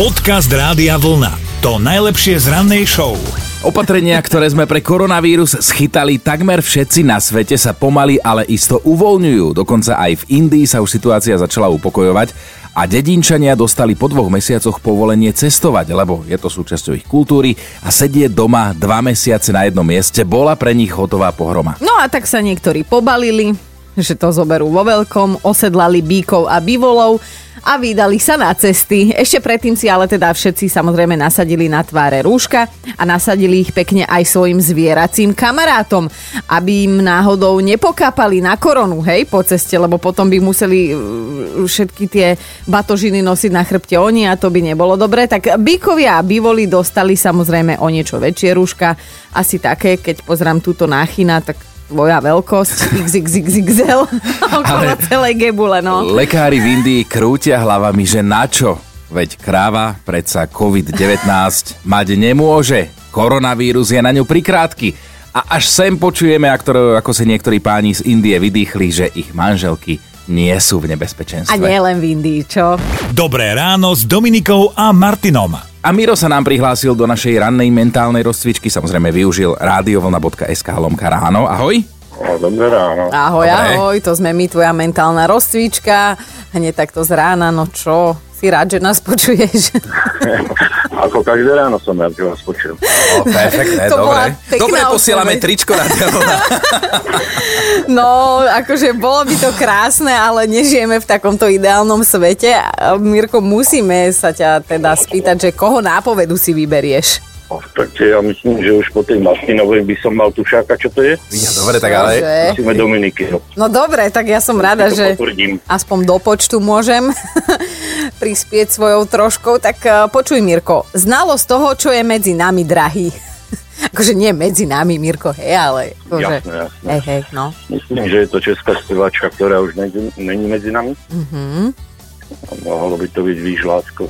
Podcast Rádia Vlna. To najlepšie z rannej show. Opatrenia, ktoré sme pre koronavírus schytali takmer všetci na svete sa pomaly, ale isto uvoľňujú. Dokonca aj v Indii sa už situácia začala upokojovať a dedinčania dostali po dvoch mesiacoch povolenie cestovať, lebo je to súčasťou ich kultúry a sedieť doma dva mesiace na jednom mieste bola pre nich hotová pohroma. No a tak sa niektorí pobalili, že to zoberú vo veľkom, osedlali bíkov a bivolov a vydali sa na cesty. Ešte predtým si ale teda všetci samozrejme nasadili na tváre rúška a nasadili ich pekne aj svojim zvieracím kamarátom, aby im náhodou nepokápali na koronu, hej, po ceste, lebo potom by museli uh, všetky tie batožiny nosiť na chrbte oni a to by nebolo dobre. Tak bíkovia a bivoli dostali samozrejme o niečo väčšie rúška, asi také, keď pozrám túto náchyna, tak tvoja veľkosť XXXXL okolo Ale celej gebule, no. Lekári v Indii krútia hlavami, že na čo? Veď kráva predsa COVID-19 mať nemôže. Koronavírus je na ňu prikrátky. A až sem počujeme, ako, ako si niektorí páni z Indie vydýchli, že ich manželky nie sú v nebezpečenstve. A nie len v Indii, čo? Dobré ráno s Dominikou a Martinom. A Miro sa nám prihlásil do našej rannej mentálnej rozcvičky, samozrejme využil radiovlna.sk lomka ráno. Ahoj. Dobré ráno. Ahoj, Dobre. ahoj, to sme my, tvoja mentálna rozcvička. Hneď takto z rána, no čo, si rád, že nás počuješ? Ako každé ráno som rád, že vás počujem. O, perfektné, to dobre. Dobre, posielame tričko na No, akože bolo by to krásne, ale nežijeme v takomto ideálnom svete. Mirko, musíme sa ťa teda spýtať, že koho nápovedu si vyberieš? Tak ja myslím, že už po tej Martinovej by som mal tušáka, čo to je. Ja, dobre, tak ale... Musíme Dominiky. No. no dobre, tak ja som rada, že potvrdím. aspoň do počtu môžem prispieť svojou troškou. Tak uh, počuj, Mirko, znalosť toho, čo je medzi nami drahý. akože nie medzi nami, Mirko, hej, ale... Akože, jasné, jasné. Hej, hej, no. Myslím, že je to česká speváčka, ktorá už není medzi nami. Mm-hmm. Mohlo by to byť Výš Lásko.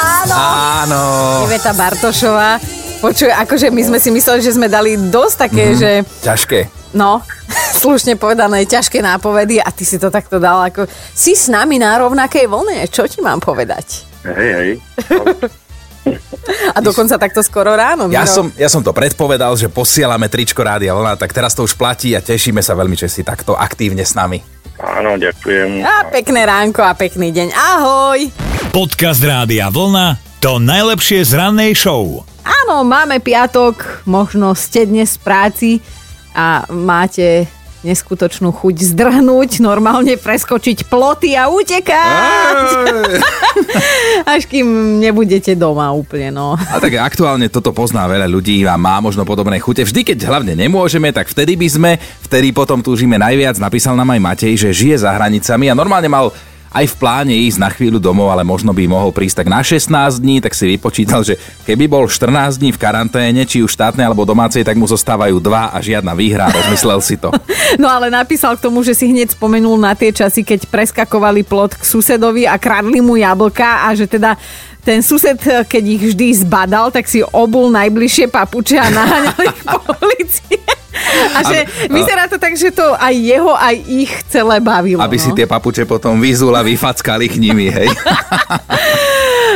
Áno. Áno. Iveta Bartošová. Počuj, akože my sme si mysleli, že sme dali dosť také, mm, že... Ťažké. No, slušne povedané, ťažké nápovedy a ty si to takto dal ako... Si s nami na rovnakej vlne, čo ti mám povedať? Hej, hej. A dokonca takto skoro ráno. Ja som, ja som to predpovedal, že posielame tričko Rádia Vlna, tak teraz to už platí a tešíme sa veľmi, že si takto aktívne s nami. Áno, ďakujem. A pekné ránko a pekný deň. Ahoj! Podcast Rádia Vlna to najlepšie z rannej show. Áno, máme piatok, možno ste dnes v práci a máte neskutočnú chuť zdrhnúť, normálne preskočiť ploty a utekať. Až kým nebudete doma úplne, no. A tak aktuálne toto pozná veľa ľudí a má možno podobné chute. Vždy, keď hlavne nemôžeme, tak vtedy by sme, vtedy potom túžime najviac. Napísal nám aj Matej, že žije za hranicami a normálne mal aj v pláne ísť na chvíľu domov, ale možno by mohol prísť tak na 16 dní, tak si vypočítal, že keby bol 14 dní v karanténe, či už štátnej alebo domácej, tak mu zostávajú dva a žiadna výhra, rozmyslel si to. No ale napísal k tomu, že si hneď spomenul na tie časy, keď preskakovali plot k susedovi a kradli mu jablka a že teda ten sused, keď ich vždy zbadal, tak si obul najbližšie papuče a naháňal ich policii. A že vyzerá to tak, že to aj jeho, aj ich celé bavilo. Aby no? si tie papuče potom vyzul a vyfackali k nimi, hej.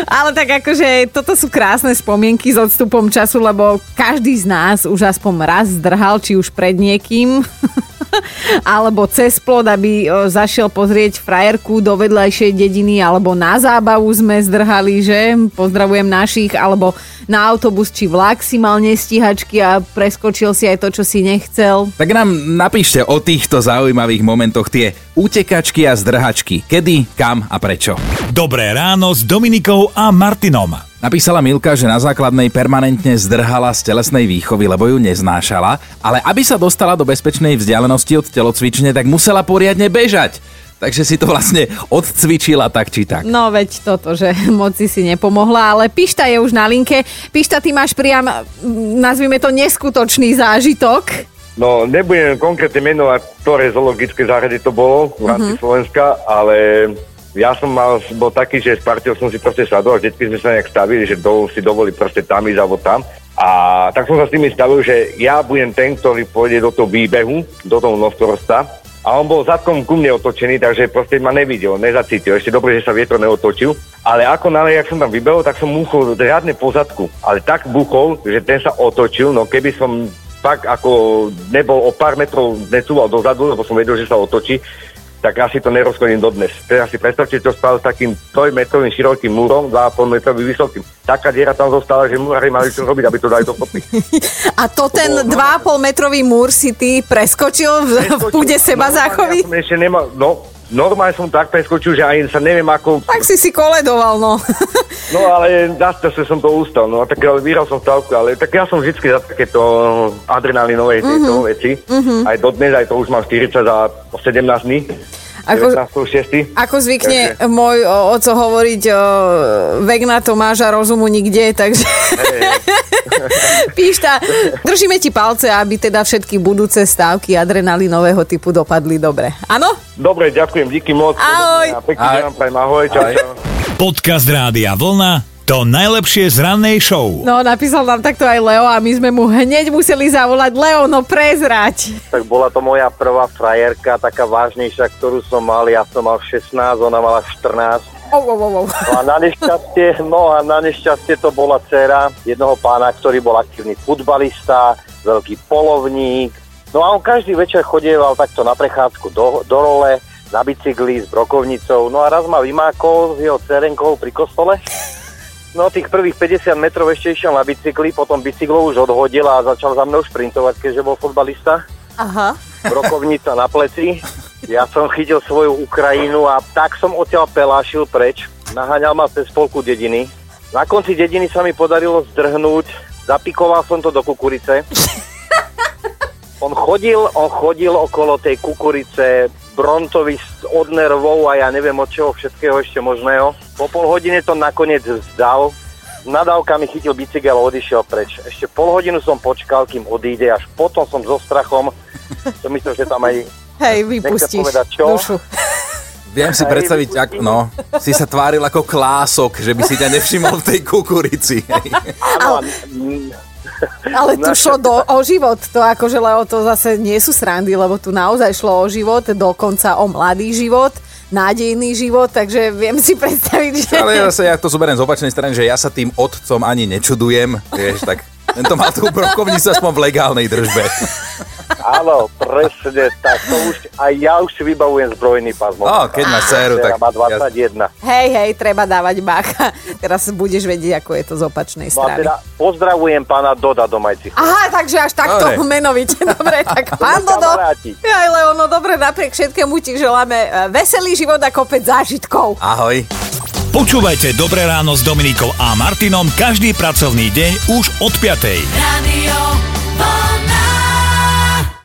Ale tak akože toto sú krásne spomienky s odstupom času, lebo každý z nás už aspoň raz zdrhal, či už pred niekým, alebo cez plod, aby zašiel pozrieť frajerku do vedľajšej dediny, alebo na zábavu sme zdrhali, že? Pozdravujem našich, alebo na autobus či vlak si mal nestihačky a preskočil si aj to, čo si nechcel. Tak nám napíšte o týchto zaujímavých momentoch tie utekačky a zdrhačky. Kedy, kam a prečo. Dobré ráno s Dominikou a Martinom. Napísala Milka, že na základnej permanentne zdrhala z telesnej výchovy, lebo ju neznášala, ale aby sa dostala do bezpečnej vzdialenosti od telocvične, tak musela poriadne bežať. Takže si to vlastne odcvičila tak či tak. No veď toto, že moci si nepomohla, ale Pišta je už na linke. Pišta, ty máš priam, nazvime to, neskutočný zážitok. No, nebudem konkrétne menovať, ktoré zoologické záhrady to bolo v rámci uh-huh. Slovenska, ale ja som mal, bol taký, že s partiou som si proste sadol a vždycky sme sa nejak stavili, že do, si dovolí proste tam ísť alebo tam. A tak som sa s tými stavil, že ja budem ten, ktorý pôjde do toho výbehu, do toho nostorosta. A on bol zadkom ku mne otočený, takže proste ma nevidel, nezacítil. Ešte dobre, že sa vietro neotočil. Ale ako nále, jak som tam vybehol, tak som múchol riadne po zadku. Ale tak buchol, že ten sa otočil, no keby som fakt ako nebol o pár metrov necúval dozadu, lebo som vedel, že sa otočí, tak asi to nerozchodím dodnes. Teraz si predstavte, čo spravil s takým 3 metrovým širokým múrom, 2,5 metrovým vysokým. Taká diera tam zostala, že múrari mali čo robiť, aby to dali dokopy. A to ten 2,5 metrový múr si ty preskočil v, v púde seba záchovy? Ja som ešte nemal, no, normálne som tak preskočil, že aj sa neviem ako... Tak si si koledoval, no. No ale našťastie som to ustal, no tak ale vyhral som stavku, ale tak ja som vždy za takéto adrenalinové Mhm. mm-hmm. veci. Mm-hmm. Aj dodnes, aj to už mám 40 za 17 dní. Ako- 19.6. Ako zvykne môj o, oco hovoriť, o, vek na to máš a rozumu nikde, takže píšta, držíme ti palce, aby teda všetky budúce stávky adrenalinového typu dopadli dobre. Áno? Dobre, ďakujem, díky moc. Ahoj. Pekný deň prajem, ahoj, čau, čau. Podcast Rádia Vlna to najlepšie z rannej show. No, napísal nám takto aj Leo a my sme mu hneď museli zavolať Leo, no prezrať. Tak bola to moja prvá frajerka, taká vážnejšia, ktorú som mal. Ja som mal 16, ona mala 14. Oh, oh, oh, oh. No a na nešťastie, no a na nešťastie to bola dcera jednoho pána, ktorý bol aktívny futbalista, veľký polovník. No a on každý večer chodieval takto na prechádzku do, do role, na bicykli s brokovnicou. No a raz ma vymákol s jeho cerenkou pri kostole. No tých prvých 50 metrov ešte išiel na bicykli, potom bicyklo už odhodil a začal za mnou šprintovať, keďže bol futbalista Aha. brokovnica na pleci. Ja som chytil svoju Ukrajinu a tak som odtiaľ pelášil preč. Naháňal ma cez polku dediny. Na konci dediny sa mi podarilo zdrhnúť. Zapikoval som to do kukurice. On chodil, on chodil okolo tej kukurice brontový od nervov a ja neviem od čoho všetkého ešte možného. Po pol hodine to nakoniec vzdal. S nadávkami chytil bicykel a odišiel preč. Ešte pol hodinu som počkal, kým odíde, až potom som so strachom, som myslel, že tam aj Hej, vypustíš povedať, čo? dušu. Viem si predstaviť, ak, no, si sa tváril ako klások, že by si ťa nevšimol v tej kukurici. Áno, a Ale tu šlo do, o život, to akože Leo, to zase nie sú srandy, lebo tu naozaj šlo o život, dokonca o mladý život, nádejný život, takže viem si predstaviť, že... Ale zase ja to zoberiem z opačnej strany, že ja sa tým otcom ani nečudujem, vieš, tak tento mal tú brokovnicu aspoň v legálnej držbe. áno, presne, tak to už, aj ja už si vybavujem zbrojný pás. No, keď máš dceru, tak... má 21. Hej, hej, treba dávať bacha. Teraz budeš vedieť, ako je to z opačnej No a strany. teda pozdravujem pána Doda Domajci. Aha, takže až takto Dobre. menovite. Dobre, tak pán Dodo. Kamaráti. Aj Leo, no dobre, napriek všetkému ti želáme e, veselý život a kopec zážitkov. Ahoj. Počúvajte Dobré ráno s Dominikou a Martinom každý pracovný deň už od 5. Radio